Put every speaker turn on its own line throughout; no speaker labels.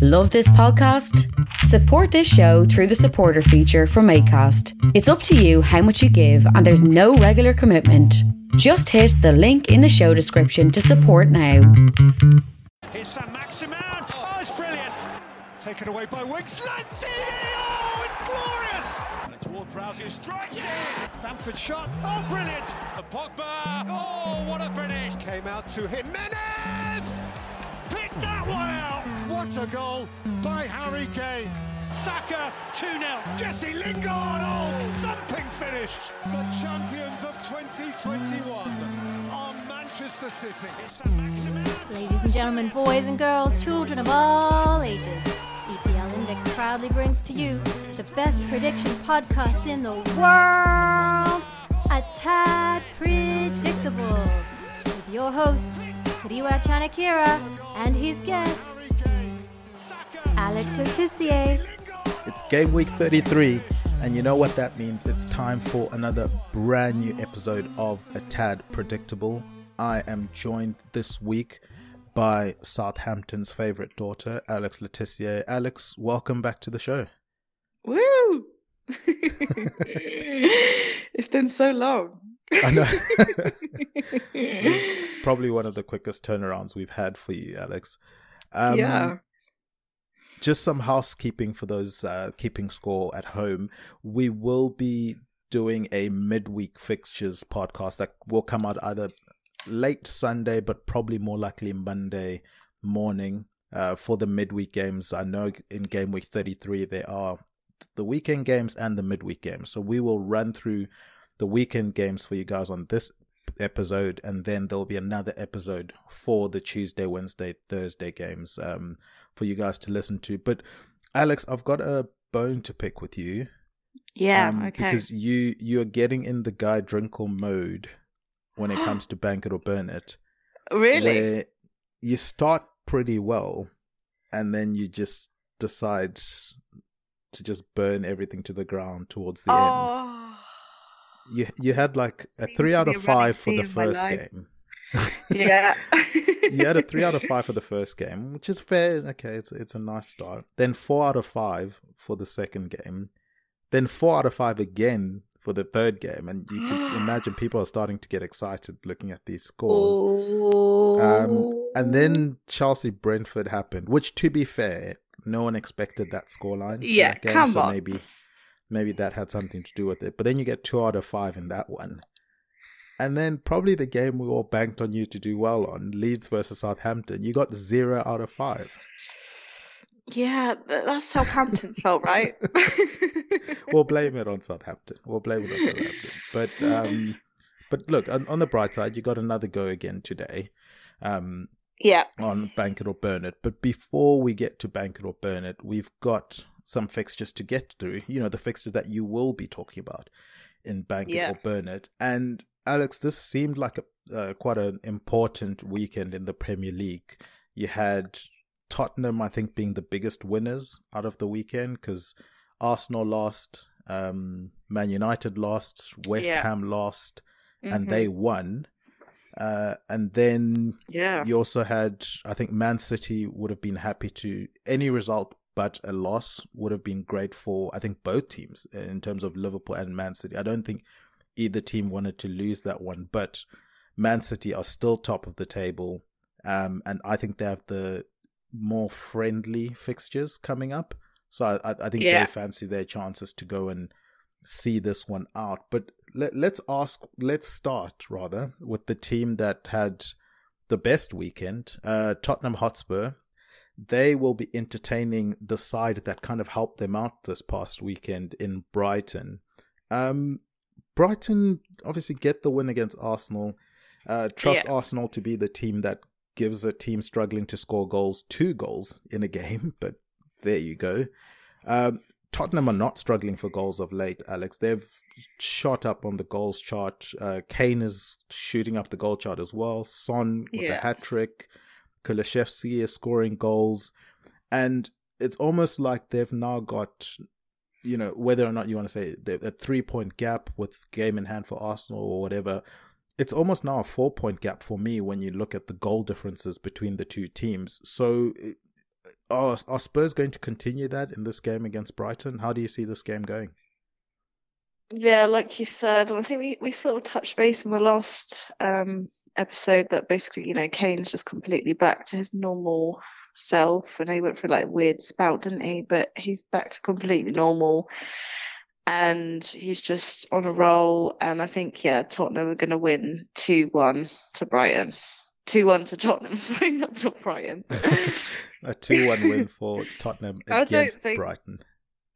Love this podcast? Support this show through the supporter feature from ACAST. It's up to you how much you give, and there's no regular commitment. Just hit the link in the show description to support now.
Here's Sam Maximan. Oh, it's brilliant. Taken away by Wicks. Lanzini. Oh, it's glorious. It's Ward Prowse who strikes it. Bamford shot. Oh, brilliant. And Pogba. Oh, what a finish. Came out to Jimenez. Picked that one out. What a goal by Harry Kane. Saka 2-0. Jesse Lingard. Oh, thumping finish. The champions of 2021 are Manchester City. It's Sam Maximan.
Ladies and gentlemen, boys and girls, children of all ages, EPL Index proudly brings to you the best prediction podcast in the world, A Tad Predictable, with your host, Tariwa Chanakira, and his guest, Alex Le Tissier.
It's game week 33, and you know what that means. It's time for another brand new episode of A Tad Predictable. I am joined this week by Southampton's favorite daughter, Alex Le Tissier. Alex, welcome back to the show.
Woo! it's been so long.
I know. Probably one of the quickest turnarounds we've had for you, Alex. Um,
yeah.
Just some housekeeping for those uh, keeping score at home. We will be doing a midweek fixtures podcast that will come out either late Sunday, but probably more likely Monday morning uh, for the midweek games. I know in game week 33 there are the weekend games and the midweek games. So we will run through the weekend games for you guys on this episode, and then there'll be another episode for the Tuesday, Wednesday, Thursday games um, for you guys to listen to. But Alex, I've got a bone to pick with you.
Yeah,
um,
okay.
Because you you're getting in the guy drinkle mode when it comes to bank it or burn it.
really?
Where you start pretty well, and then you just decide to just burn everything to the ground towards the end.
oh.
You you had like a
Seems
three out of five for the
theme of my
first game.
Yeah.
you had a three out of five for the first game, which is fair. Okay, it's it's a nice start. Then four out of five for the second game. Then four out of five again for the third game, and you can imagine people are starting to get excited looking at these scores. Um, and then Chelsea Brentford happened, which to be fair, no one expected that scoreline. in
Yeah,
that game,
come
so
on.
maybe maybe that had something to do with it. But then you get two out of five in that one. And then probably the game we all banked on you to do well on, Leeds versus Southampton, you got zero out of five.
yeah, that's Southampton's fault, right?
we'll blame it on Southampton. We'll blame it on Southampton. But um, but look, on, on the bright side, you got another go again today. Um,
yeah.
on Bank It or Burn It. But before we get to Bank It or Burn It, we've got some fixtures to get through. You know, the fixtures that you will be talking about in Bank
Yeah.
It or Burn It. And Alex, this seemed like a uh, quite an important weekend in the Premier League. You had Tottenham, I think, being the biggest winners out of the weekend because Arsenal lost, um, Man United lost, West
Yeah.
Ham lost, and
Mhm.
they won. Uh, and then
Yeah.
you also had, I think, Man City would have been happy to any result, but a loss would have been great for I think both teams in terms of Liverpool and Man City. I don't think either team wanted to lose that one, but Man City are still top of the table, um, and I think they have the more friendly fixtures coming up. So I, I think
Yeah.
they fancy their chances to go and see this one out. But let, let's ask, let's start rather with the team that had the best weekend, uh, Tottenham Hotspur. They will be entertaining the side that kind of helped them out this past weekend in Brighton. Um, Brighton obviously get the win against Arsenal. Uh, trust
Yeah.
Arsenal to be the team that gives a team struggling to score goals two goals in a game, but there you go. Um, Tottenham are not struggling for goals of late, Alex. They've shot up on the goals chart. Uh, Kane is shooting up the goal chart as well. Son with
Yeah.
a hat trick. Kulusevski is scoring goals. And it's almost like they've now got, you know, whether or not you want to say a three point gap with game in hand for Arsenal or whatever, it's almost now a four point gap for me when you look at the goal differences between the two teams. So, it- are, are Spurs going to continue that in this game against Brighton? How do you see this game going?
Yeah, like you said, I think we, we sort of touched base in the last um, episode that basically, you know, Kane's just completely back to his normal self. And he went through like a weird spout, didn't he? But he's back to completely normal. And he's just on a roll. And I think, yeah, Tottenham are going to win 2 1 to Brighton. 2 1 to Tottenham, sorry, not to Brighton.
a 2 1 win for Tottenham
I don't
against
think-
Brighton.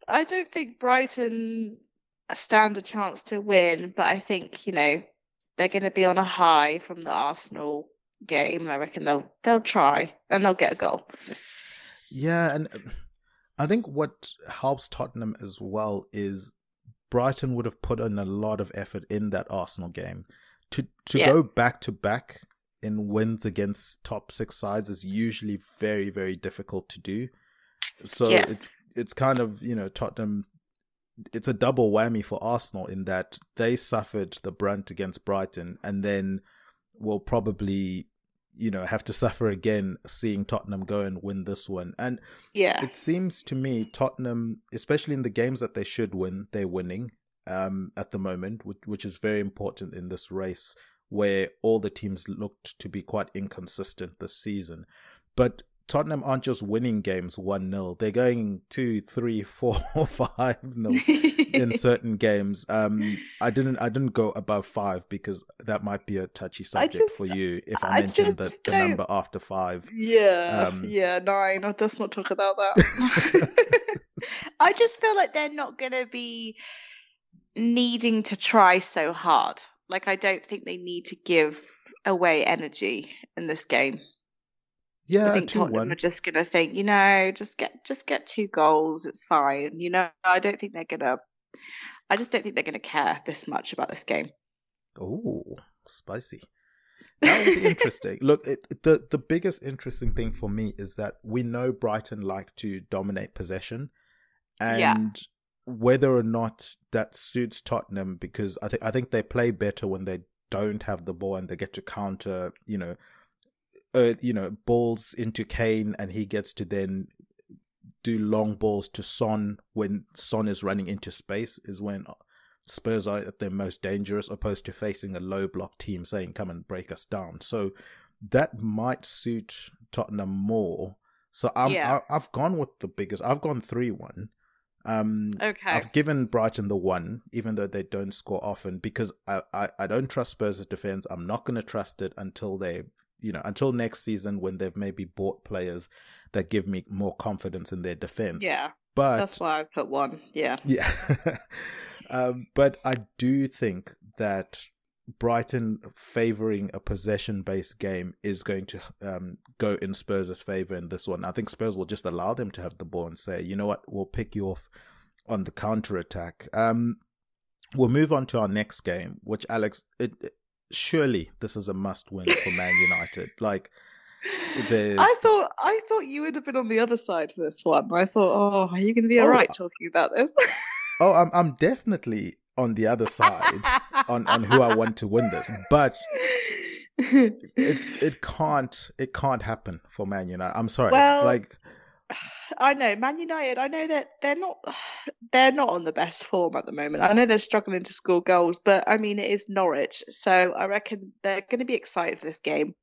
I don't think Brighton stand a chance to win, but I think, you know, they're going to be on a high from the Arsenal game. I reckon they'll they'll try and they'll get a goal.
Yeah, and I think what helps Tottenham as well is Brighton would have put in a lot of effort in that Arsenal game. To to
Yeah.
go back to back in wins against top six sides is usually very very difficult to do. So
Yeah.
it's it's kind of you know Tottenham. It's a double whammy for Arsenal in that they suffered the brunt against Brighton, and then will probably you know have to suffer again seeing Tottenham go and win this one. And
Yeah.
it seems to me Tottenham, especially in the games that they should win, they're winning um, at the moment, which, which is very important in this race where all the teams looked to be quite inconsistent this season. But Tottenham aren't just winning games 1 0, they're going 2, 3, 4, 5 0 in certain games. Um, I didn't I didn't go above five because that might be a touchy subject
just-
for you if I,
I
mentioned the, the number after five.
Yeah,
Um,
yeah, nine. Oh, Let's not talk about that. I just feel like they're not going to be needing to try so hard. Like, I don't think they need to give away energy in this game.
Yeah,
I think Tottenham
one.
are just going to think, you know, just get just get two goals, it's fine. You know, I don't think they're going to. I just don't think they're going to care this much about this game.
Oh, spicy. That would be interesting. Look, it- the the biggest interesting thing for me is that we know Brighton like to dominate possession, and
Yeah.
whether or not that suits Tottenham, because I think I think they play better when they don't have the ball and they get to counter. You know, uh, you know, balls into Kane, and he gets to then do long balls to Son when Son is running into space. Is when Spurs are at their most dangerous, opposed to facing a low block team saying, "Come and break us down." So that might suit Tottenham more. So I'm,
Yeah.
I, I've gone with the biggest. I've gone three one. Um,
Okay.
I've given Brighton the one, even though they don't score often, because I, I, I don't trust Spurs' defense. I'm not going to trust it until they, you know, until next season when they've maybe bought players that give me more confidence in their defense.
Yeah,
but
that's why I put one. Yeah.
yeah. um, but I do think that Brighton favoring a possession based game is going to um, go in Spurs' favor in this one. I think Spurs will just allow them to have the ball and say, you know what, we'll pick you off on the counter attack. Um, we'll move on to our next game, which Alex, it, it- surely this is a must win for Man United. Like, the
I thought I thought you would have been on the other side for this one. I thought, oh, are you going to be
Oh,
all right talking about this?
oh, I'm I'm definitely on the other side on on who I want to win this, but it it can't it can't happen for Man United. I'm sorry.
Well,
like
I know Man United. I know that they're not they're not on the best form at the moment. I know they're struggling to score goals, but I mean it is Norwich, so I reckon they're going to be excited for this game.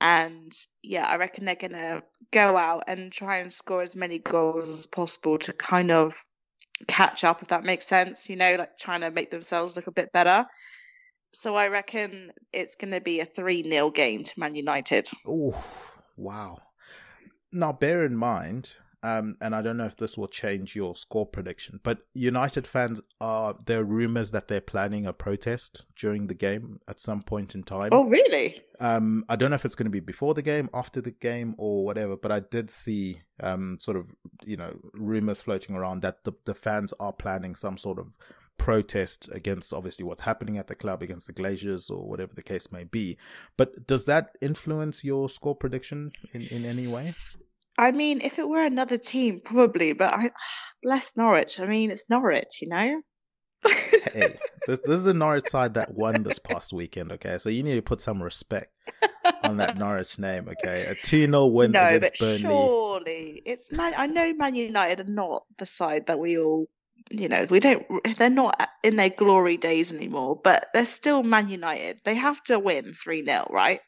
And yeah, I reckon they're going to go out and try and score as many goals as possible to kind of catch up, if that makes sense. You know, like trying to make themselves look a bit better. So I reckon it's going to be a 3 0 game to Man United.
oh wow. Now bear in mind, um, and I don't know if this will change your score prediction, but United fans are there are rumors that they're planning a protest during the game at some point in time.
Oh, really?
Um, I don't know if it's going to be before the game, after the game, or whatever, but I did see um, sort of you know rumors floating around that the the fans are planning some sort of protest against obviously what's happening at the club against the Glazers or whatever the case may be. But does that influence your score prediction in, in any way?
I mean, if it were another team, probably, but I bless Norwich. I mean, it's Norwich, you know.
hey, this, this is a Norwich side that won this past weekend. Okay, so you need to put some respect on that Norwich name. Okay, a two 0 win
no,
against
but
Burnley.
surely it's Man. I know Man United are not the side that we all, you know, we don't. They're not in their glory days anymore, but they're still Man United. They have to win three 0 right?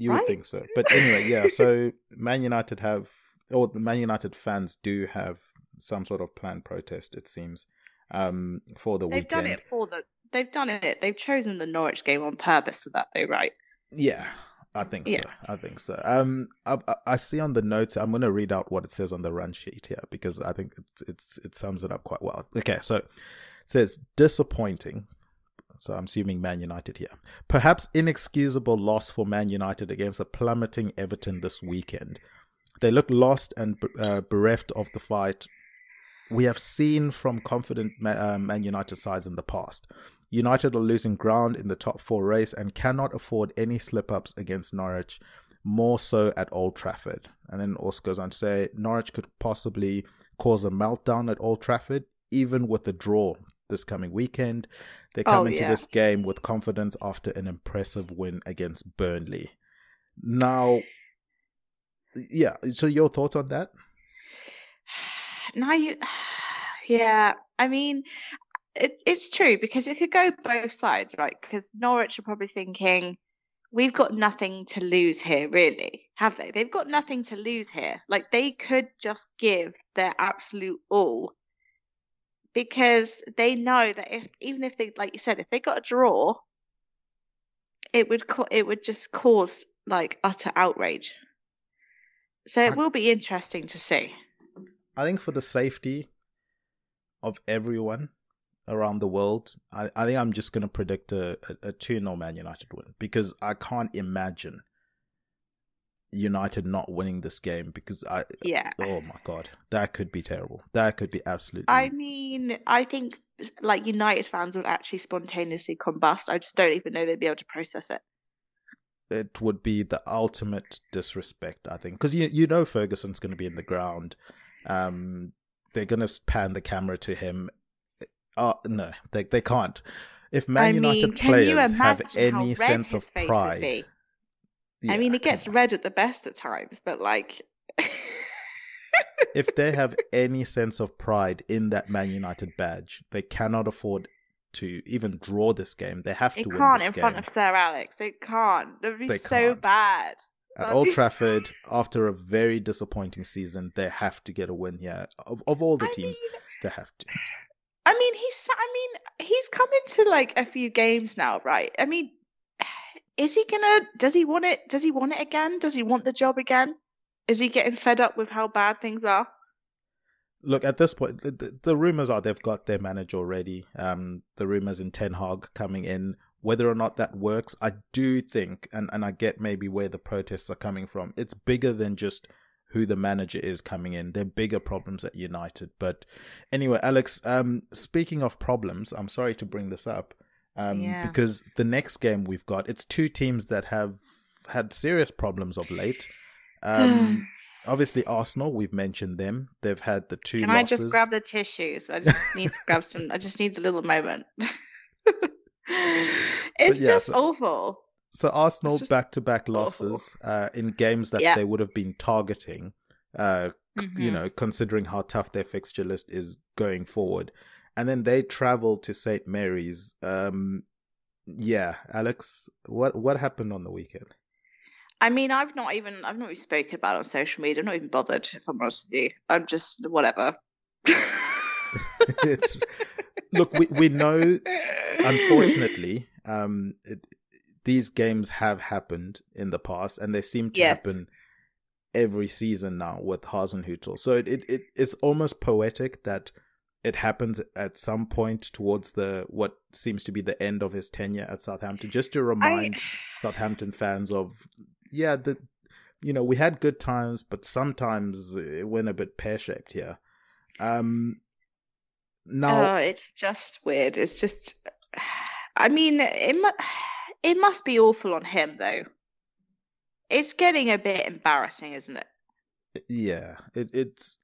You would think so, but anyway, yeah. So Man United have, or the Man United fans do have some sort of planned protest. It seems um, for the
They've
weekend.
done it for the. They've done it. They've chosen the Norwich game on purpose for that, though, right?
Yeah, I think
Yeah.
so. I think so. Um, I, I- I see on the notes. I'm going to read out what it says on the run sheet here because I think it's, it's it sums it up quite well. Okay, so it says disappointing. So I'm assuming Man United here. Perhaps inexcusable loss for Man United against a plummeting Everton this weekend. They look lost and uh, bereft of the fight we have seen from confident uh, Man United sides in the past. United are losing ground in the top four race and cannot afford any slip ups against Norwich, more so at Old Trafford. And then also goes on to say Norwich could possibly cause a meltdown at Old Trafford, even with a draw this coming weekend. They oh, come
Oh,
into
yeah.
this game with confidence after an impressive win against Burnley. Now, yeah, so your thoughts on that?
now you yeah i mean it's it's true because it could go both sides right because norwich are probably thinking we've got nothing to lose here really have they they've got nothing to lose here like they could just give their absolute all because they know that if even if they like you said if they got a draw it would co- it would just cause like utter outrage. So it
I-
will be interesting to see.
I think for the safety of everyone around the world, I, I think I'm just going to predict a, a, a 2 0 Man United win because I can't imagine United not winning this game because I,
yeah
oh my God, that could be terrible. That could be absolutely.
I mean, I think like United fans would actually spontaneously combust. I just don't even know they'd be able to process it.
it would be the ultimate disrespect, I think, because you you know Ferguson's going to be in the ground. Um, they're going to pan the camera to him. Uh, no, they they can't. If Man
I
United
mean,
players have any sense of pride? Yeah,
I mean, it gets red at the best at times, but like,
if they have any sense of pride in that Man United badge, they cannot afford to even draw this game. They have
they
to win
They
can't
in
game.
front of Sir Alex. They can't. That'd be
They
so
can't.
bad.
At
That'd
Old
be-
Trafford, after a very disappointing season, they have to get a win here. Of, of all the
I
teams,
mean,
they have to.
I mean, he's. I mean, he's come into like a few games now, right? I mean, is he gonna? Does he want it? Does he want it again? Does he want the job again? Is he getting fed up with how bad things are?
Look, at this point, the, the, rumors are they've got their manager already. Um, the rumors in Ten Hag coming in. Whether or not that works, I do think, and, and I get maybe where the protests are coming from. It's bigger than just who the manager is coming in. There are bigger problems at United. But anyway, Alex, um, speaking of problems, I'm sorry to bring this up. Um,
Yeah.
because the next game we've got, it's two teams that have had serious problems of late. Um, obviously Arsenal, we've mentioned them. They've had the two
Can
losses.
I just grab the tissues? I just need to grab some. I just need a little moment. it's
yeah,
just
so-
awful.
So Arsenal back-to-back losses uh, in games that
Yeah.
they would have been targeting. Uh, you
Mhm.
know, considering how tough their fixture list is going forward, and then they travel to St Mary's. Um, yeah, Alex, what what happened on the weekend?
I mean, I've not even I've not even spoken about it on social media. I'm not even bothered. If I'm honest with you, I'm just whatever.
Look, we we know unfortunately, um, it, these games have happened in the past, and they seem to
Yes.
happen every season now with Hasenhüttl. So it, it, it it's almost poetic that it happens at some point towards the what seems to be the end of his tenure at Southampton, just to remind I... Southampton fans of yeah, the you know we had good times, but sometimes it went a bit pear shaped here. Um, now
oh, it's just weird. It's just, I mean, it mu- it must be awful on him though. It's getting a bit embarrassing, isn't it?
Yeah, it, it's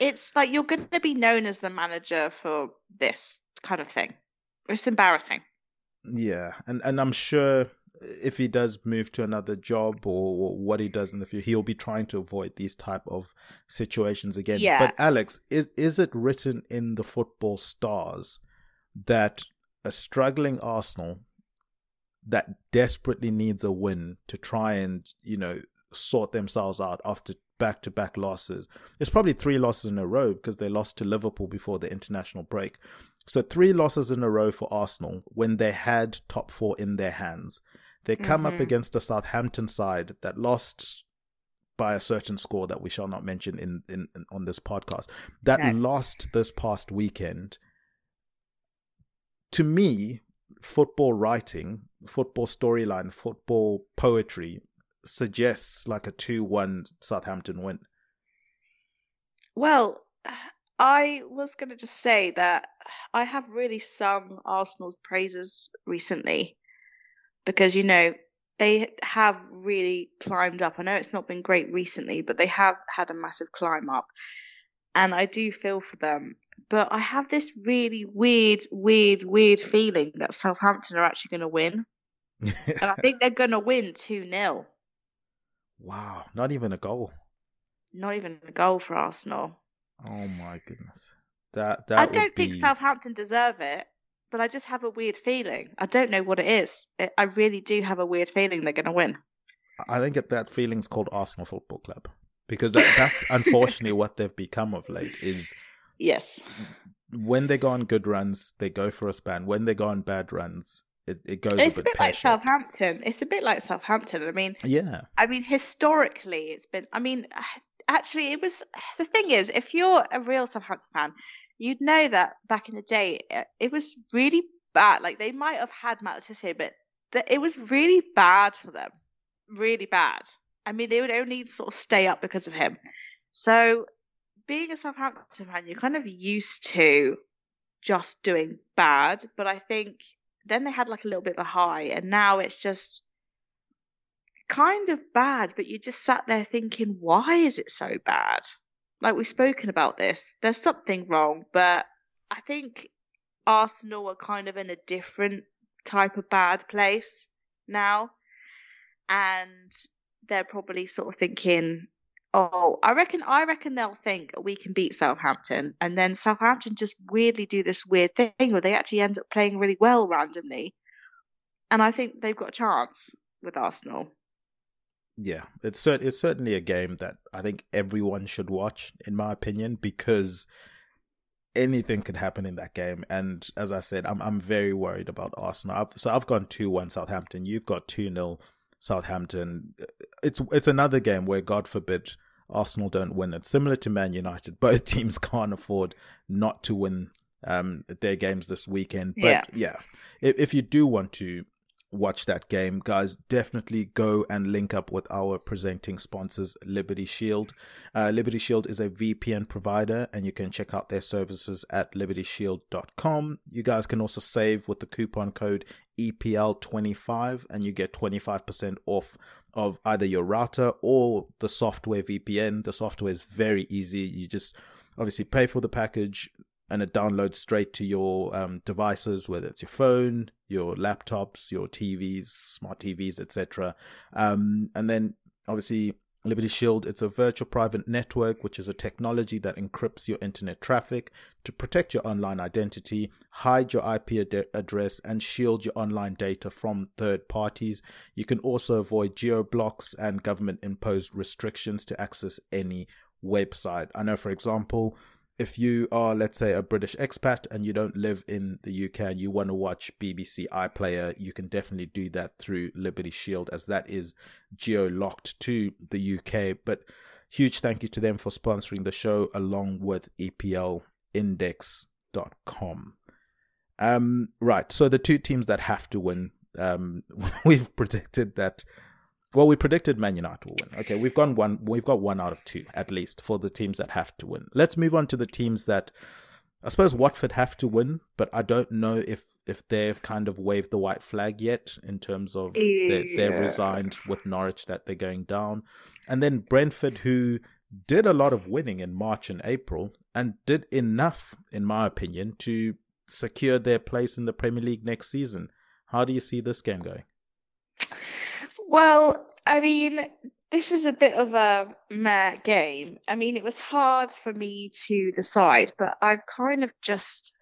it's like you're going to be known as the manager for this kind of thing. It's embarrassing.
Yeah, and and I'm sure if he does move to another job or, what he does in the future, he'll be trying to avoid these type of situations again. Yeah. But Alex, is is it written in the football stars that a struggling Arsenal that desperately needs a win to try and you know sort themselves out after back to back losses. It's probably three losses in a row because they lost to Liverpool before the international break. So three losses in a row for Arsenal when they had top four in their hands. They come mm-hmm. up against a Southampton side that lost by a certain score that we shall not mention in, in, in on this podcast that okay. lost this past weekend. To me, football writing, football storyline, football poetry suggests like a 2 1 Southampton win.
Well, I was going to just say that I have really sung Arsenal's praises recently because, you know, they have really climbed up. I know it's not been great recently, but they have had a massive climb up. And I do feel for them. But I have this really weird, weird, weird feeling that Southampton are actually going to win. and I think they're going to win 2 0.
Wow, not even a goal.
Not even a goal for Arsenal.
Oh my goodness. That that
I don't think. Southampton deserve it, but I just have a weird feeling. I don't know what it is. I really do have a weird feeling they're going to win.
I think that feeling's called Arsenal Football Club because that, that's unfortunately what they've become of late. Is
yes,
when they go on good runs, they go for a span. When they go on bad runs, it, it goes.
It's
a
bit, a bit like Southampton. It's a bit like Southampton. I mean,
yeah.
I mean, historically, it's been. I mean, actually, it was. The thing is, if you're a real Southampton fan, you'd know that back in the day, it, it was really bad. Like they might have had Matt Le but it was really bad for them. Really bad. I mean, they would only sort of stay up because of him. So, being a Southampton fan, you're kind of used to just doing bad. But I think then they had like a little bit of a high, and now it's just kind of bad, but you just sat there thinking, why is it so bad? Like we've spoken about this, there's something wrong, but I think Arsenal are kind of in a different type of bad place now, and they're probably sort of thinking, Oh, I reckon I reckon they'll think we can beat Southampton, and then Southampton just weirdly do this weird thing where they actually end up playing really well randomly, and I think they've got a chance with Arsenal.
Yeah, it's cert- it's certainly a game that I think everyone should watch, in my opinion, because anything could happen in that game. And as I said, I'm I'm very worried about Arsenal. I've, so I've gone two one Southampton. You've got two 0 Southampton. It's it's another game where God forbid Arsenal don't win. It's similar to Man United. Both teams can't afford not to win um, their games this weekend. But yeah, yeah if, if you do want to watch that game, guys, definitely go and link up with our presenting sponsors, Liberty Shield. Uh, Liberty Shield is a VPN provider, and you can check out their services at libertyshield.com. You guys can also save with the coupon code EPL25, and you get 25% off of either your router or the software VPN. The software is very easy. You just obviously pay for the package and it downloads straight to your um, devices, whether it's your phone, your laptops, your TVs, smart TVs, etc. Um, and then obviously Liberty Shield, it's a virtual private network, which is a technology that encrypts your internet traffic to protect your online identity, hide your IP ad- address, and shield your online data from third parties. You can also avoid geo blocks and government imposed restrictions to access any website. I know, for example, if you are, let's say, a British expat and you don't live in the UK and you want to watch BBC iPlayer, you can definitely do that through Liberty Shield as that is geo locked to the UK. But huge thank you to them for sponsoring the show along with EPLindex.com. Um, right. So the two teams that have to win, um, we've predicted that well, we predicted Man United will win. Okay, we've gone one. We've got one out of two at least for the teams that have to win. Let's move on to the teams that I suppose Watford have to win, but I don't know if if they've kind of waved the white flag yet in terms of yeah. they're, they're resigned with Norwich that they're going down, and then Brentford who did a lot of winning in March and April and did enough, in my opinion, to secure their place in the Premier League next season. How do you see this game going?
Well, I mean, this is a bit of a meh game. I mean, it was hard for me to decide, but I've kind of just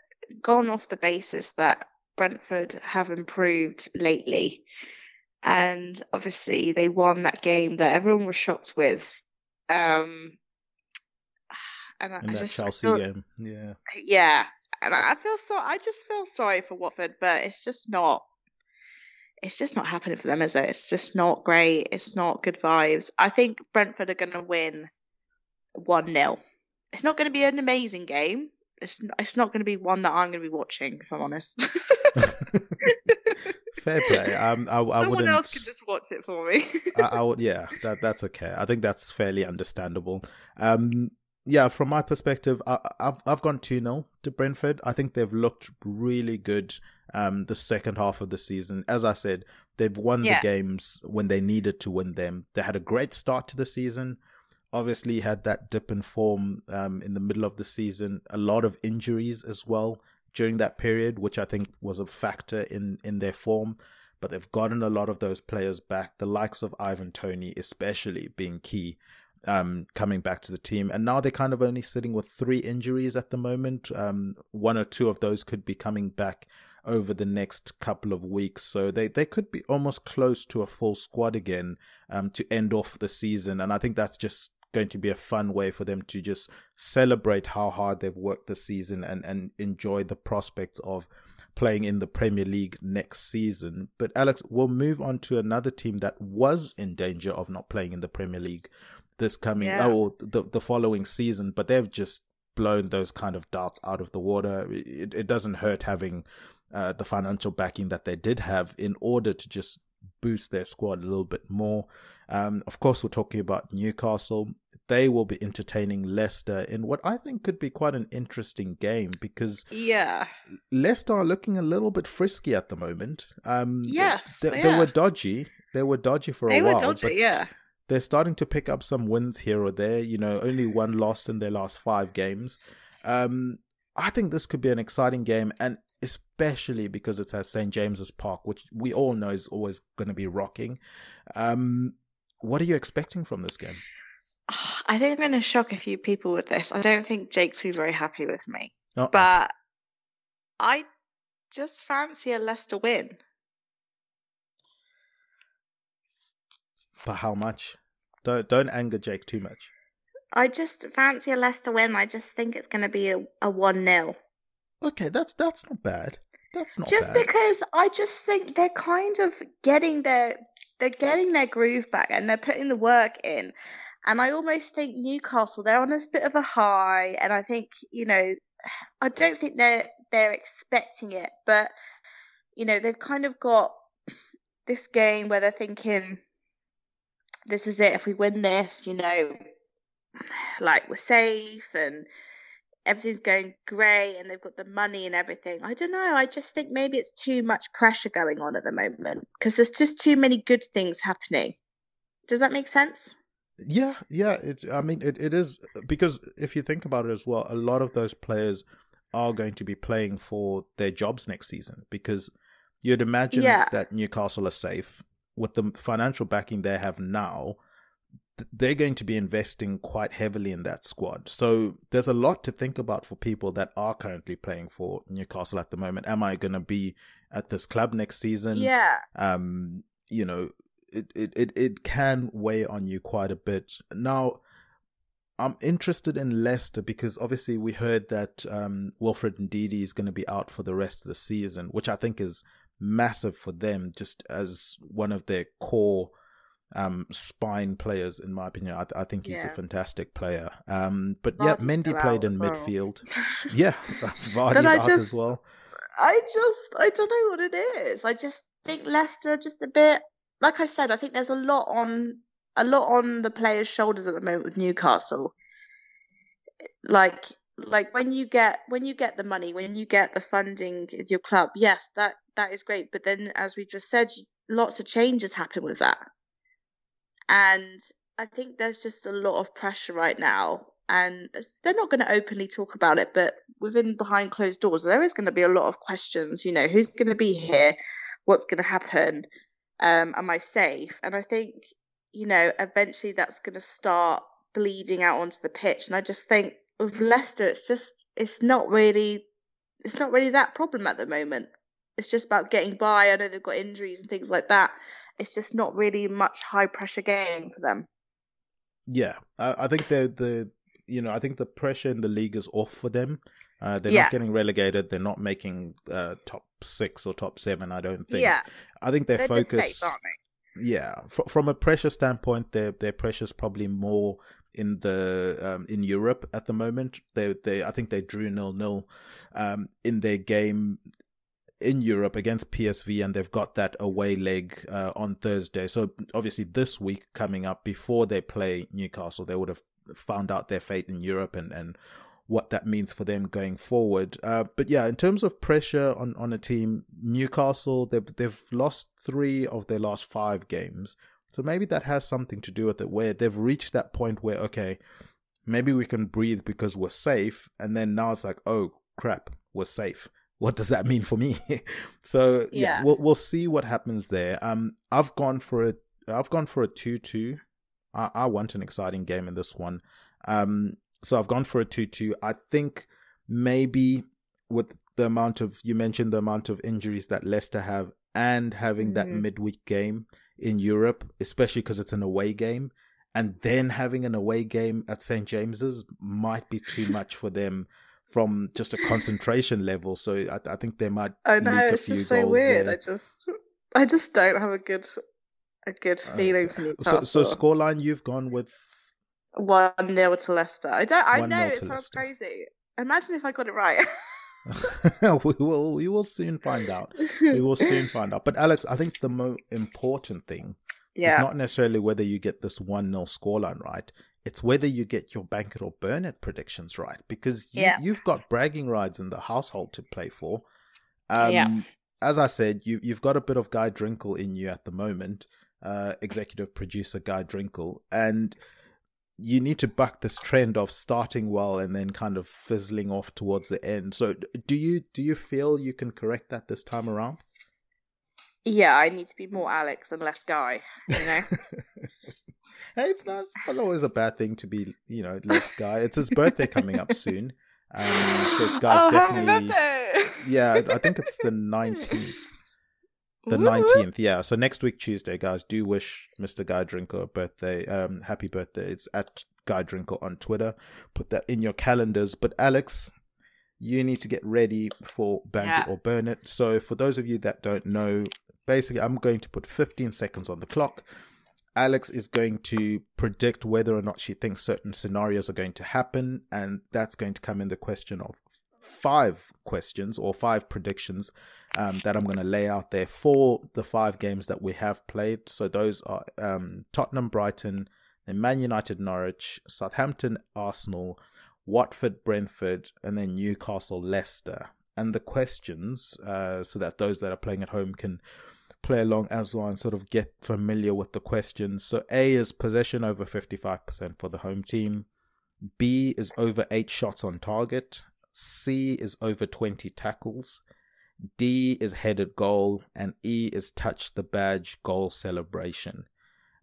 gone off the basis that Brentford have improved lately. And obviously, they won that game that everyone was shocked with. Um,
and I, In that just, Chelsea feel, game, yeah,
yeah. And I feel so. I just feel sorry for Watford, but it's just not it's just not happening for them, is it? It's just not great. It's not good vibes. I think Brentford are going to win 1 0. It's not going to be an amazing game. It's, it's not going to be one that I'm going to be watching, if I'm honest.
Fair play. Um, I, I
Someone else can just watch it for me.
I, I, would, yeah, that that's okay. I think that's fairly understandable. Um, yeah, from my perspective, I, have I've gone 2 0 to Brentford. I think they've looked really good um, the second half of the season. As I said, they've won yeah. the games when they needed to win them. They had a great start to the season. Obviously, had that dip in form um, in the middle of the season. A lot of injuries as well during that period, which I think was a factor in in their form. But they've gotten a lot of those players back. The likes of Ivan Toney, especially, being key um, coming back to the team. And now they're kind of only sitting with three injuries at the moment. Um, one or two of those could be coming back over the next couple of weeks. So they, they could be almost close to a full squad again um, to end off the season. And I think that's just going to be a fun way for them to just celebrate how hard they've worked this season and, and enjoy the prospects of playing in the Premier League next season. But Alex, we'll move on to another team that was in danger of not playing in the Premier League this coming yeah. oh the the following season, but they've just blown those kind of darts out of the water. It, it doesn't hurt having uh, the financial backing that they did have in order to just boost their squad a little bit more. Um, of course, we're talking about Newcastle. They will be entertaining Leicester in what I think could be quite an interesting game because
yeah,
Leicester are looking a little bit frisky at the moment. Um,
yes,
they, they, they were dodgy. They were dodgy for
they
a while.
They were dodgy, yeah.
They're starting to pick up some wins here or there. You know, only one loss in their last five games. Um, I think this could be an exciting game, and especially because it's at St James's Park, which we all know is always going to be rocking. Um, what are you expecting from this game?
I think I'm going to shock a few people with this. I don't think Jake's be very happy with me, Uh-oh. but I just fancy a Leicester win.
But how much? Don't don't anger Jake too much.
I just fancy a Leicester win. I just think it's going to be a, a 1 0.
Okay, that's that's not bad. That's not
just
bad.
because I just think they're kind of getting their they're getting their groove back and they're putting the work in. And I almost think Newcastle they're on this bit of a high, and I think you know I don't think they're they're expecting it, but you know they've kind of got this game where they're thinking this is it. If we win this, you know, like we're safe and everything's going great and they've got the money and everything. I don't know. I just think maybe it's too much pressure going on at the moment because there's just too many good things happening. Does that make sense?
Yeah, yeah. It. I mean, it, it is because if you think about it as well, a lot of those players are going to be playing for their jobs next season because you'd imagine yeah. that Newcastle are safe with the financial backing they have now they're going to be investing quite heavily in that squad. So there's a lot to think about for people that are currently playing for Newcastle at the moment. Am I going to be at this club next season?
Yeah.
Um, you know, it, it, it, it can weigh on you quite a bit. Now, I'm interested in Leicester because obviously we heard that um, Wilfred Ndidi is going to be out for the rest of the season, which I think is massive for them, just as one of their core um, spine players, in my opinion. I, I think he's yeah. a fantastic player. Um, but Vardy's yeah, Mendy played in well. midfield. yeah, Vardy's out just, as well.
I just, I don't know what it is. I just think Leicester are just a bit, like I said, I think there's a lot on, a lot on the players' shoulders at the moment with Newcastle. Like, like when you get when you get the money, when you get the funding at your club, yes, that that is great. But then, as we just said, lots of changes happen with that. And I think there's just a lot of pressure right now. And they're not going to openly talk about it, but within behind closed doors, there is going to be a lot of questions. You know, who's going to be here? What's going to happen? Um, am I safe? And I think, you know, eventually that's going to start bleeding out onto the pitch. And I just think with Leicester, it's just, it's not really, it's not really that problem at the moment. It's just about getting by. I know they've got injuries and things like that it's just not really much high pressure game for them.
Yeah, I, I think the the you know I think the pressure in the league is off for them. Uh, they're yeah. not getting relegated. They're not making uh, top six or top seven. I don't think.
Yeah,
I think their
they're
focus.
Safe,
yeah, F- from a pressure standpoint, their their pressure is probably more in the um, in Europe at the moment. They they I think they drew nil nil um, in their game in Europe against PSV, and they've got that away leg uh, on Thursday. So obviously, this week coming up before they play Newcastle, they would have found out their fate in Europe and and what that means for them going forward. Uh, but yeah, in terms of pressure on on a team, Newcastle they've they've lost three of their last five games. So maybe that has something to do with it, where they've reached that point where okay, maybe we can breathe because we're safe, and then now it's like, oh crap, we're safe what does that mean for me? so yeah, yeah, we'll we'll see what happens there. Um, I've gone for a I've gone for a two two. I, I want an exciting game in this one. Um, so I've gone for a two two. I think maybe with the amount of you mentioned the amount of injuries that Leicester have and having mm-hmm. that midweek game in Europe, especially because it's an away game, and then having an away game at St James's might be too much for them from just a concentration level. So I, I think they might.
I know it's just so weird. There. I just, I just don't have a good, a good feeling for Newcastle.
So, so scoreline, you've gone with
one nil to Leicester. I don't. I know it sounds Leicester. crazy. Imagine if I got it right.
we will. We will soon find out. We will soon find out. But Alex, I think the most important thing yeah. is not necessarily whether you get this one 0 scoreline right it's whether you get your bank it or burn it predictions right because you, yeah. you've got bragging rights in the household to play for. Um, yeah. As I said, you, you've got a bit of Guy Drinkle in you at the moment, uh, executive producer Guy Drinkle, and you need to buck this trend of starting well and then kind of fizzling off towards the end. So, do you do you feel you can correct that this time around?
Yeah, I need to be more Alex and less Guy. You know.
hey, it's not, it's not always a bad thing to be, you know, less Guy. It's his birthday coming up soon. Um, so guys,
oh,
definitely. yeah, I think it's the nineteenth. The nineteenth, yeah. So next week Tuesday, guys, do wish Mr. Guy Drinkle a birthday. Um, happy birthday! It's at Guy Drinkle on Twitter. Put that in your calendars. But Alex, you need to get ready for Bank yeah. It or Burn It. So for those of you that don't know, basically, I'm going to put 15 seconds on the clock. Alex is going to predict whether or not she thinks certain scenarios are going to happen, and that's going to come in the question of five questions or five predictions um, that I'm going to lay out there for the five games that we have played. So those are um, Tottenham, Brighton, then Man United, Norwich, Southampton, Arsenal, Watford, Brentford, and then Newcastle, Leicester. And the questions, uh, so that those that are playing at home can play along as well and sort of get familiar with the questions. So A is possession over 55% for the home team. B is over 8 shots on target. C is over 20 tackles. D is headed goal. And E is touch the badge goal celebration.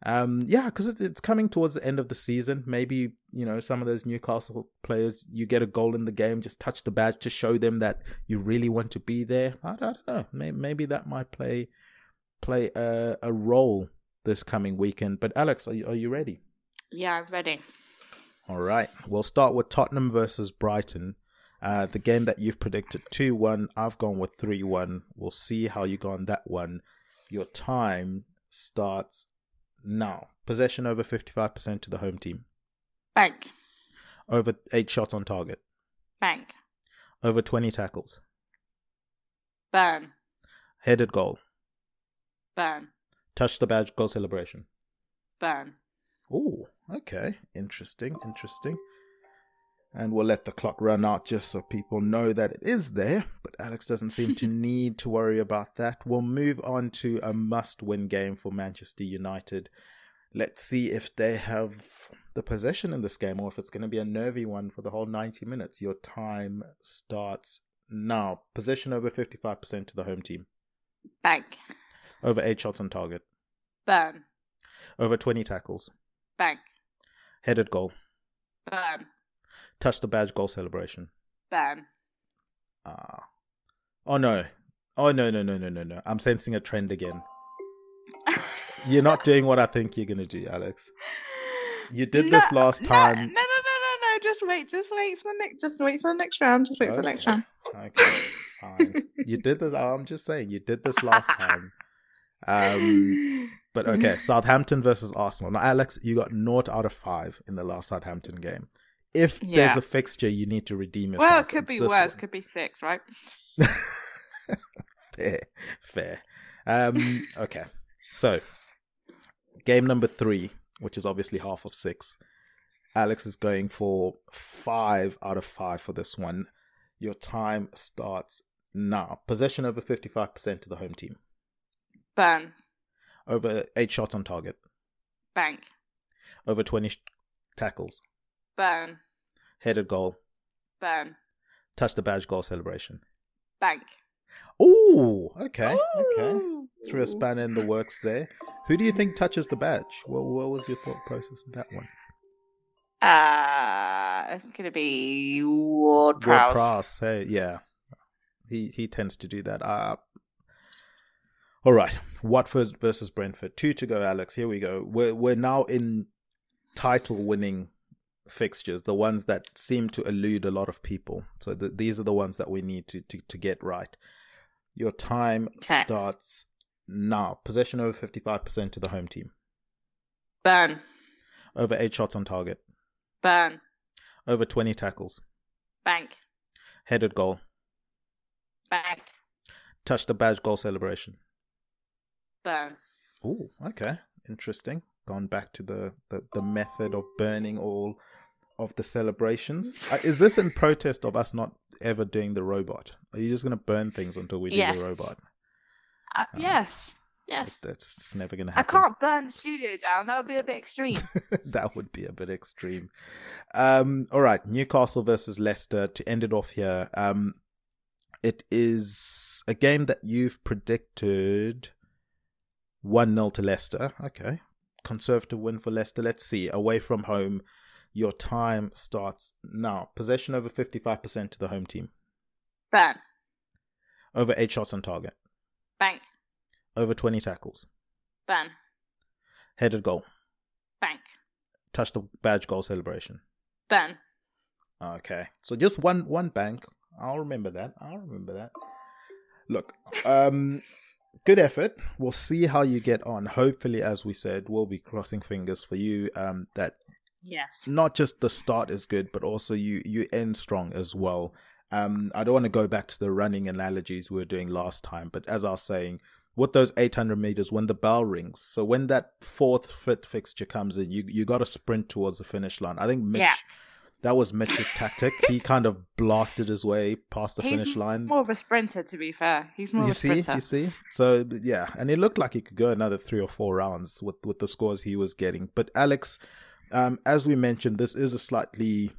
Um, yeah, because it's coming towards the end of the season. Maybe you know some of those Newcastle players, you get a goal in the game, just touch the badge to show them that you really want to be there. I, don't know. Maybe that might play play a, a role this coming weekend. But Alex, are you, are you ready?
Yeah, I'm ready.
All right. We'll start with Tottenham versus Brighton. Uh, the game that you've predicted 2 1, I've gone with 3 1. We'll see how you go on that one. Your time starts now. Possession over 55% to the home team.
Bank.
Over 8 shots on target.
Bank.
Over 20 tackles.
Burn.
Headed goal.
Burn.
Touch the badge goal celebration.
Burn.
Oh, okay. Interesting, interesting. And we'll let the clock run out just so people know that it is there. But Alex doesn't seem to need to worry about that. We'll move on to a must win game for Manchester United. Let's see if they have the possession in this game or if it's going to be a nervy one for the whole 90 minutes. Your time starts now. Possession over 55% to the home team.
Bank.
Over 8 shots on target.
Burn.
Over 20 tackles.
Bank.
Headed goal.
Burn.
Touch the badge goal celebration.
Burn.
Ah. Oh no. Oh no no no no no no. I'm sensing a trend again. You're not doing what I think you're gonna do, Alex. You did this last time.
No, no, no, no, no. Just wait. Just wait for the next. Just wait for the next round. Just wait for the next round.
Okay, fine. you did this. I'm just saying, you did this last time. Um, but okay, Southampton versus Arsenal. Now, Alex, you got naught out of five in the last Southampton game. If there's a fixture, you need to redeem yourself.
Well, it could be worse.
one.
Could be six, right?
fair, fair. Um, okay, so game number three, which is obviously half of six. Alex is going for five out of five for this one. Your time starts now. Possession over 55% to the home team.
Burn.
Over eight shots on target.
Bank.
Over 20 sh- tackles.
Burn.
Headed goal.
Burn.
Touch the badge goal celebration.
Bank.
Ooh, okay, okay.
Ooh.
Threw a spanner in the works there. Who do you think touches the badge? What, what was your thought process in that one?
Uh, it's gonna be Ward
Ward
Prowse.
Prowse, Hey, yeah, he he tends to do that. Uh, all right, Watford versus Brentford. Two to go, Alex. Here we go. We're we're now in title winning fixtures, the ones that seem to elude a lot of people. So th- these are the ones that we need to to, to get right. Your time
Okay.
starts now. Possession over fifty five percent to the home team.
Burn.
Over eight shots on target.
Burn.
Over twenty tackles.
Bank.
Headed goal.
Bank.
Touch the badge goal celebration.
Burn.
Oh, okay. Interesting. Gone back to the, the, the method of burning all of the celebrations. Uh, is this in protest of us not ever doing the robot? Are you just going to burn things until we do the robot?
Uh,
Oh.
yes. Yes.
That's never going to happen.
I can't burn the studio down. That would be a bit extreme.
that would be a bit extreme. Um, all right, Newcastle versus Leicester to end it off here. Um, it is a game that you've predicted 1 0 to Leicester. Okay. Conservative win for Leicester. Let's see. Away from home, your time starts now. Possession over 55% to the home team.
Burn.
Over 8 shots on target.
Bank.
Over 20 tackles.
Burn.
Headed goal.
Bank.
Touch the badge goal celebration.
Burn.
Okay. So just one one bank. I'll remember that. I'll remember that. Look, um good effort. We'll see how you get on. Hopefully, as we said, we'll be crossing fingers for you um that
Yes.
not just the start is good, but also you you end strong as well. Um, I don't want to go back to the running analogies we were doing last time, but as I was saying, with those 800 meters, when the bell rings, so when that fourth, fifth fixture comes in, you you got to sprint towards the finish line. I think Mitch,
Yeah.
That was Mitch's tactic. He kind of blasted his way past the
He's
finish line.
more of a sprinter, to be fair. He's more
You
of a
see,
sprinter.
you see. So yeah, and it looked like he could go another three or four rounds with with the scores he was getting. But Alex, um, as we mentioned, this is a slightly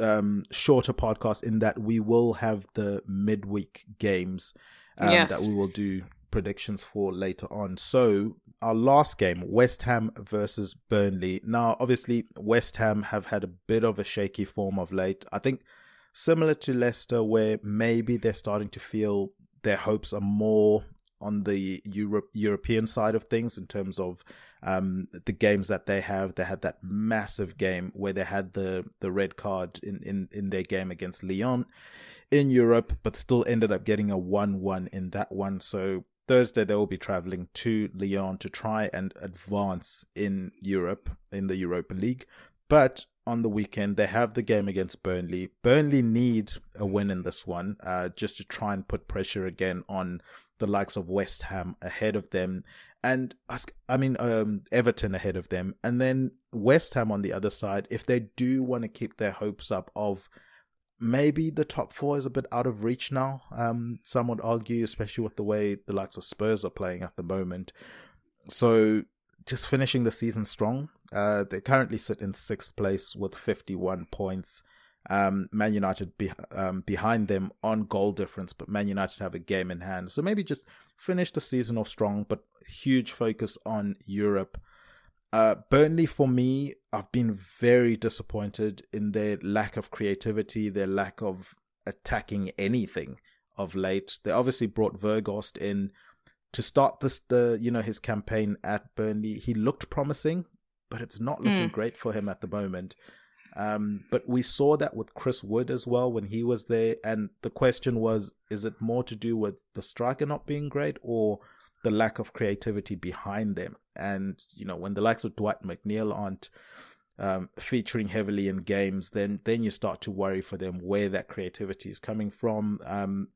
um shorter podcast in that we will have the midweek games um,
Yes.
that we will do predictions for later on. So our last game, West Ham versus Burnley. Now, obviously, West Ham have had a bit of a shaky form of late. I think similar to Leicester, where maybe they're starting to feel their hopes are more on the Europe European side of things in terms of um, the games that they have. They had that massive game where they had the the red card in in in their game against Lyon in Europe, but still ended up getting a one one in that one. So Thursday they will be traveling to Lyon to try and advance in Europe in the Europa League. But on the weekend they have the game against Burnley. Burnley need a win in this one, uh, just to try and put pressure again on the likes of West Ham ahead of them, and I mean um, Everton ahead of them, and then West Ham on the other side. If they do want to keep their hopes up of maybe the top four is a bit out of reach now. Um, some would argue, especially with the way the likes of Spurs are playing at the moment. So just finishing the season strong. Uh, they currently sit in sixth place with 51 points. Um, Man United be, um, behind them on goal difference, but Man United have a game in hand. So maybe just finish the season off strong, but huge focus on Europe. Uh, Burnley, for me, I've been very disappointed in their lack of creativity, their lack of attacking anything of late. They obviously brought Weghorst in to start this, the you know his campaign at Burnley. He looked promising, but it's not looking mm. great for him at the moment. Um, but we saw that with Chris Wood as well when he was there. And the question was, is it more to do with the striker not being great or the lack of creativity behind them? And, you know, when the likes of Dwight McNeil aren't um, featuring heavily in games, then, then you start to worry for them where that creativity is coming from. Um,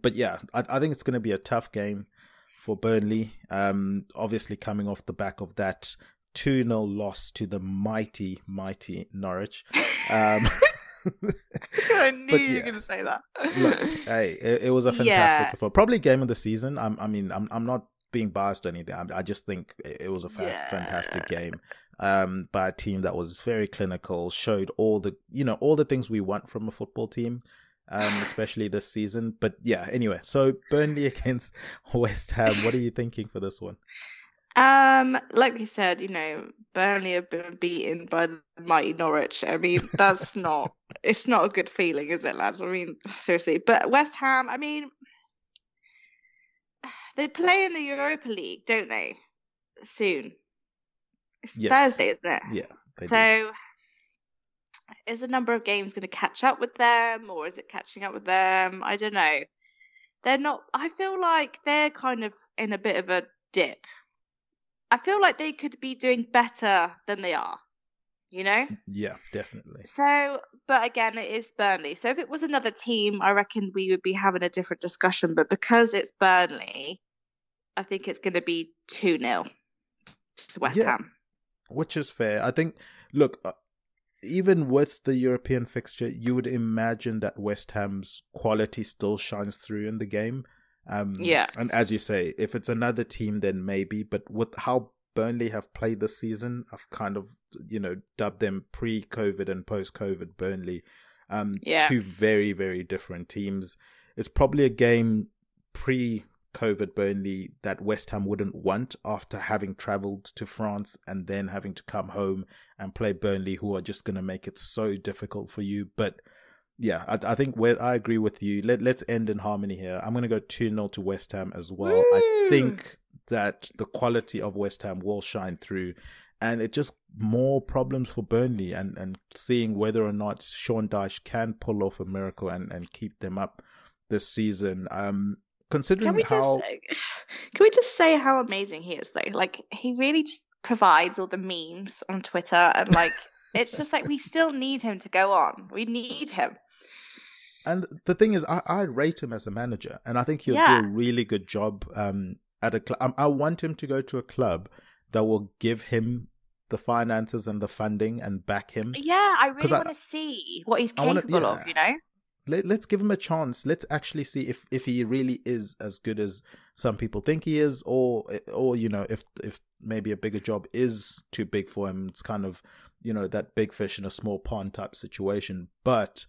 but yeah, I, I think it's going to be a tough game for Burnley. Um, obviously, coming off the back of that 2 0 loss to the mighty, mighty Norwich. Um,
I knew you were going to say that.
look, hey, it, it was a fantastic yeah. performance. Probably game of the season. I'm, I mean, I'm, I'm not being biased or anything. I, I just think it, was a fa- yeah. fantastic game um, by a team that was very clinical, showed all the, you know, all the things we want from a football team. Um, especially this season. But yeah, anyway, so Burnley against West Ham. What are you thinking for this one?
Um, like we said, you know, Burnley have been beaten by the mighty Norwich. I mean, that's not it's not a good feeling, is it, lads? I mean, seriously. But West Ham, I mean, they play in the Europa League, don't they? Soon. It's yes. Thursday, isn't it?
Yeah.
So do. is the number of games going to catch up with them, or is it catching up with them? I don't know. They're not. I feel like they're kind of in a bit of a dip I feel like they could be doing better than they are. You know?
Mm, yeah, definitely.
So, but again, it is Burnley. So if it was another team, I reckon we would be having a different discussion. But because it's Burnley, I think it's going to be 2 0 to West yeah, Ham.
Which is fair. I think, look, uh, even with the European fixture, you would imagine that West Ham's quality still shines through in the game. Um,
yeah.
And as you say, if it's another team, then maybe. But with how Burnley have played this season, I've kind of, you know, dubbed them pre COVID and post COVID Burnley. Um, yeah. Two very, very different teams. It's probably a game pre COVID Burnley that West Ham wouldn't want after having travelled to France and then having to come home and play Burnley, who are just going to make it so difficult for you. But yeah, I, I think where I agree with you. Let Let's end in harmony here. I'm going to go two 0 to West Ham as well. Woo! I think that the quality of West Ham will shine through, and it just more problems for Burnley and and seeing whether or not Sean Dyche can pull off a miracle and and keep them up this season. Um, considering can we how
just, can we just say how amazing he is though? Like he really just provides all the memes on Twitter and like. it's just like we still need him to go on. We need him.
And the thing is, I, I rate him as a manager, and I think he'll yeah. do a really good job um, at a club. Um, I want him to go to a club that will give him the finances and the funding and back him.
Yeah, I really want to see what he's capable wanna, yeah. of. You know,
Let, let's give him a chance. Let's actually see if if he really is as good as some people think he is, or or you know, if if maybe a bigger job is too big for him. It's kind of you know that big fish in a small pond type situation, but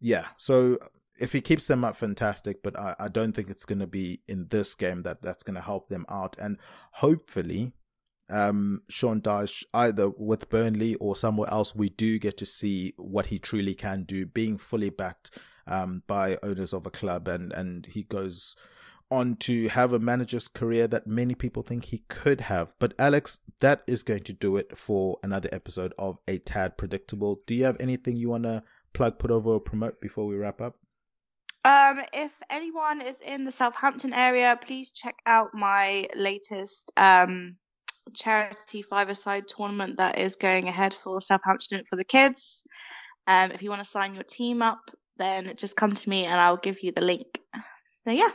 yeah, so if he keeps them up, fantastic. But I, I don't think it's going to be in this game that that's going to help them out. And hopefully, um, Sean Dyche, either with Burnley or somewhere else, we do get to see what he truly can do, being fully backed um, by owners of a club, and and he goes on to have a manager's career that many people think he could have. But Alex, that is going to do it for another episode of A Tad Predictable. Do you have anything you want to plug, put over, or promote before we wrap up?
Um, if anyone is in the Southampton area, please check out my latest um, charity five-a-side tournament that is going ahead for Southampton for the kids. Um, if you want to sign your team up, then just come to me and I'll give you the link. So yeah.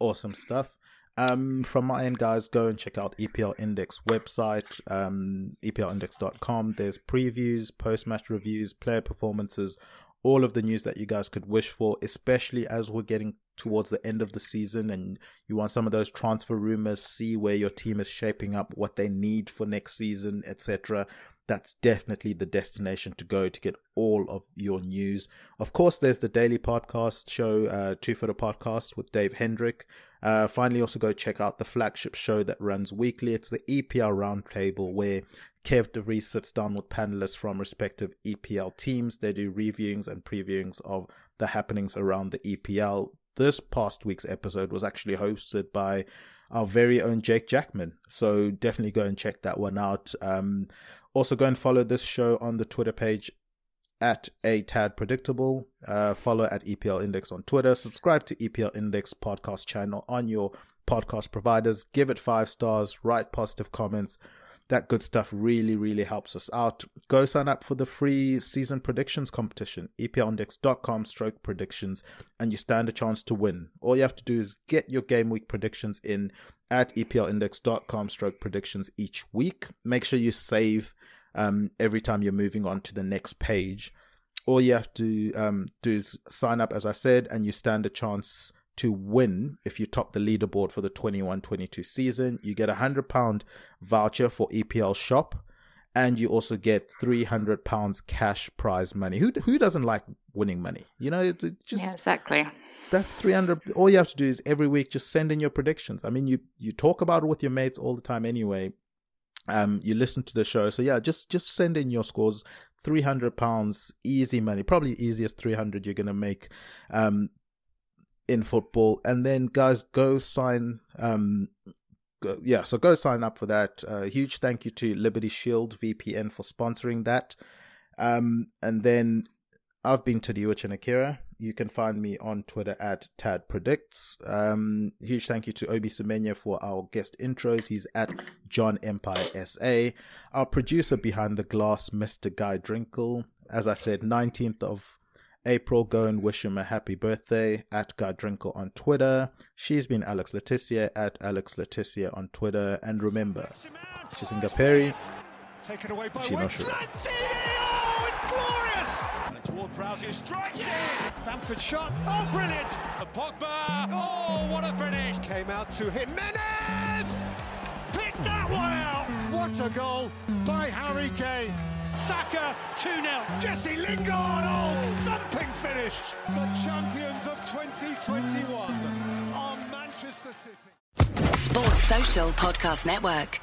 Awesome stuff. Um, from my end, guys, go and check out EPL Index website, um, EPLindex.com. There's previews, post-match reviews, player performances, all of the news that you guys could wish for, especially as we're getting towards the end of the season and you want some of those transfer rumors, see where your team is shaping up, what they need for next season, etc. That's definitely the destination to go to get all of your news. Of course, there's the daily podcast show, uh, Two Footer Podcast with Dave Hendrick. Uh, finally, also go check out the flagship show that runs weekly. It's the EPL Roundtable, where Kev DeVries sits down with panelists from respective EPL teams. They do reviewings and previewings of the happenings around the EPL. This past week's episode was actually hosted by our very own Jake Jackman. So definitely go and check that one out. Um, also, go and follow this show on the Twitter page at a tad predictable. Uh, follow at EPL Index on Twitter. Subscribe to EPL Index podcast channel on your podcast providers. Give it five stars. Write positive comments that good stuff really, really helps us out. Go sign up for the free season predictions competition, eplindex.com stroke predictions, and you stand a chance to win. All you have to do is get your game week predictions in at eplindex.com stroke predictions each week. Make sure you save um, every time you're moving on to the next page. All you have to um, do is sign up, as I said, and you stand a chance to win if you top the leaderboard for the 21-22 season. You get a hundred pound voucher for EPL Shop, and you also get three hundred pounds cash prize money. Who who doesn't like winning money? You know, it's just
yeah, exactly.
That's three hundred. All you have to do is every week just send in your predictions. I mean, you you talk about it with your mates all the time anyway. Um, you listen to the show, so yeah, just just send in your scores. Three hundred pounds, easy money. Probably easiest three hundred you're gonna make. Um, in football. And then guys, go sign. Um, go, yeah, so go sign up for that. Uh, huge thank you to Liberty Shield VPN for sponsoring that. Um, and then I've been Tadiwa Akira. You can find me on Twitter at Tad Predicts. Um, huge thank you to Obi Semenya for our guest intros. He's at John Empire SA. Our producer behind the glass, Mr. Guy Drinkle. As I said, 19th of April, go and wish him a happy birthday at Drinkle on Twitter. She's been Alex Le Tissier at Alex Le Tissier on Twitter. And remember, Chisinga Perry,
taken away by
Chinoshiro.
Oh, it's glorious! And it's Ward-Prowse who strikes it! Bamford shot, oh, brilliant! And Pogba, oh, what a finish! Came out to Jimenez! Picked that one out! What a goal by Harry Kane! Saka 2-0. Jesse Lingard, oh, thumping finish. The champions of 2021 are Manchester City.
Sports Social Podcast Network.